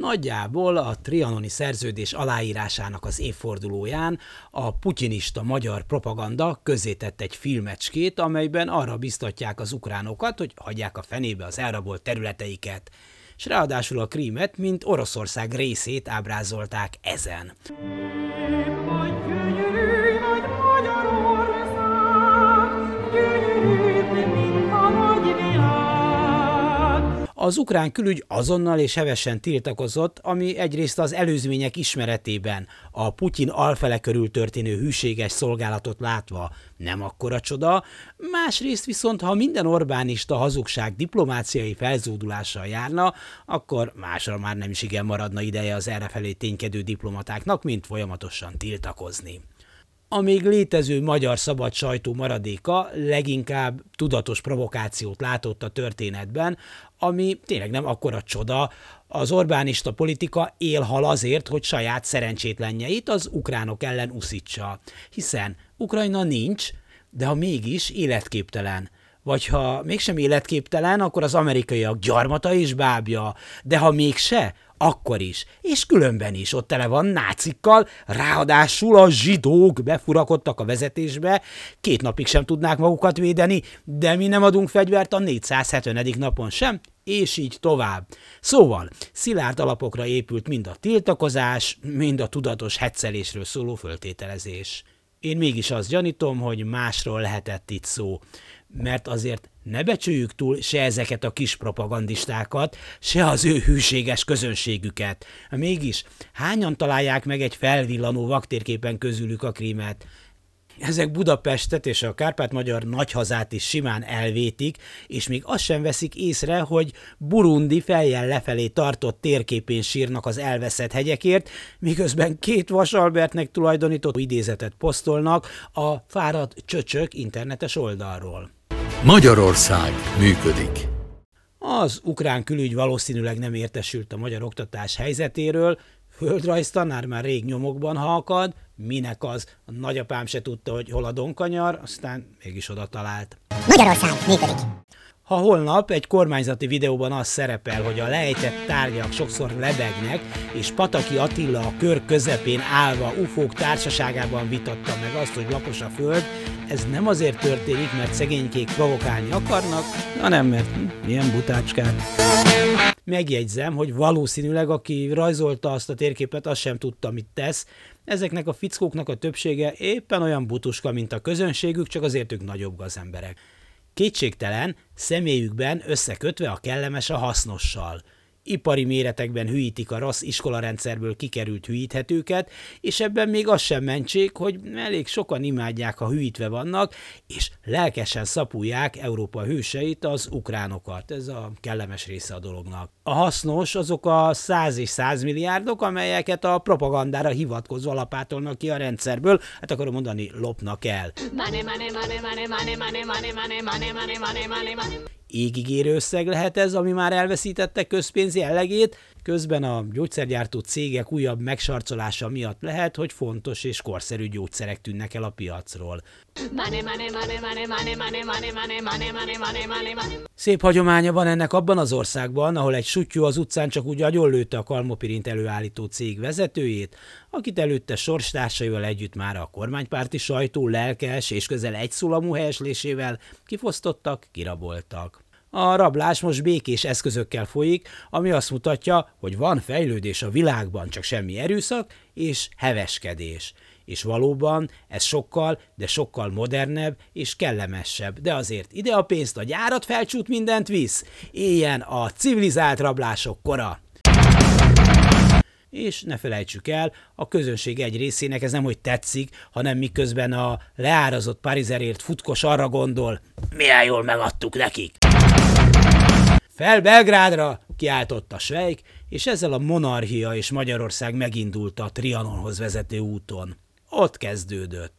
Nagyjából a trianoni szerződés aláírásának az évfordulóján a putinista magyar propaganda közzétett egy filmecskét, amelyben arra biztatják az ukránokat, hogy hagyják a fenébe az elrabolt területeiket, és ráadásul a krímet, mint Oroszország részét ábrázolták ezen. Az ukrán külügy azonnal és hevesen tiltakozott, ami egyrészt az előzmények ismeretében, a Putyin alfele körül történő hűséges szolgálatot látva nem akkora csoda, másrészt viszont, ha minden Orbánista hazugság diplomáciai felzúdulással járna, akkor másra már nem is igen maradna ideje az errefelé ténykedő diplomatáknak, mint folyamatosan tiltakozni a még létező magyar szabad sajtó maradéka leginkább tudatos provokációt látott a történetben, ami tényleg nem akkora csoda, az Orbánista politika élhal azért, hogy saját szerencsétlenjeit az ukránok ellen uszítsa. Hiszen Ukrajna nincs, de ha mégis életképtelen. Vagy ha mégsem életképtelen, akkor az amerikaiak gyarmata és bábja, de ha mégse, akkor is, és különben is ott tele van nácikkal, ráadásul a zsidók befurakodtak a vezetésbe, két napig sem tudnák magukat védeni, de mi nem adunk fegyvert a 470. napon sem, és így tovább. Szóval, szilárd alapokra épült mind a tiltakozás, mind a tudatos hetszelésről szóló föltételezés. Én mégis azt gyanítom, hogy másról lehetett itt szó, mert azért ne becsüljük túl se ezeket a kis propagandistákat, se az ő hűséges közönségüket. Mégis, hányan találják meg egy felvillanó vaktérképen közülük a krímet? Ezek Budapestet és a Kárpát-magyar nagyhazát is simán elvétik, és még azt sem veszik észre, hogy Burundi feljel lefelé tartott térképén sírnak az elveszett hegyekért, miközben két Vasalbertnek tulajdonított idézetet posztolnak a fáradt csöcsök internetes oldalról. Magyarország működik. Az ukrán külügy valószínűleg nem értesült a magyar oktatás helyzetéről, földrajztanár már rég nyomokban halkad, minek az, a nagyapám se tudta, hogy hol a donkanyar, aztán mégis oda talált. Magyarország működik. Ha holnap egy kormányzati videóban az szerepel, hogy a lejtett tárgyak sokszor lebegnek, és Pataki Attila a kör közepén állva ufók társaságában vitatta meg azt, hogy lapos a föld, ez nem azért történik, mert szegénykék provokálni akarnak, hanem mert hm, ilyen butácskák. Megjegyzem, hogy valószínűleg aki rajzolta azt a térképet, azt sem tudta, mit tesz. Ezeknek a fickóknak a többsége éppen olyan butuska, mint a közönségük, csak azért ők nagyobb gazemberek. Kétségtelen, személyükben összekötve a kellemes a hasznossal – ipari méretekben hűítik a rossz iskolarendszerből kikerült hűíthetőket, és ebben még az sem mentség, hogy elég sokan imádják, ha hűítve vannak, és lelkesen szapulják Európa hőseit, az ukránokat. Ez a kellemes része a dolognak. A hasznos azok a száz és száz milliárdok, amelyeket a propagandára hivatkozva lapátolnak ki a rendszerből, hát akarom mondani, lopnak el. Égigérő összeg lehet ez, ami már elveszítette közpénz jellegét, közben a gyógyszergyártó cégek újabb megsarcolása miatt lehet, hogy fontos és korszerű gyógyszerek tűnnek el a piacról. Szép hagyománya van ennek abban az országban, ahol egy sutyó az utcán csak úgy agyonlőtte a kalmopirint előállító cég vezetőjét, akit előtte sorstársaival együtt már a kormánypárti sajtó lelkes és közel egyszólamú helyeslésével kifosztottak, kiraboltak. A rablás most békés eszközökkel folyik, ami azt mutatja, hogy van fejlődés a világban, csak semmi erőszak és heveskedés. És valóban ez sokkal, de sokkal modernebb és kellemesebb. De azért ide a pénzt, a gyárat felcsút mindent visz. Éljen a civilizált rablások kora! És ne felejtsük el, a közönség egy részének ez nem hogy tetszik, hanem miközben a leárazott parizerért futkos arra gondol, milyen jól megadtuk nekik. Fel Belgrádra! kiáltott a Svejk, és ezzel a monarchia és Magyarország megindult a Trianonhoz vezető úton. Ott kezdődött.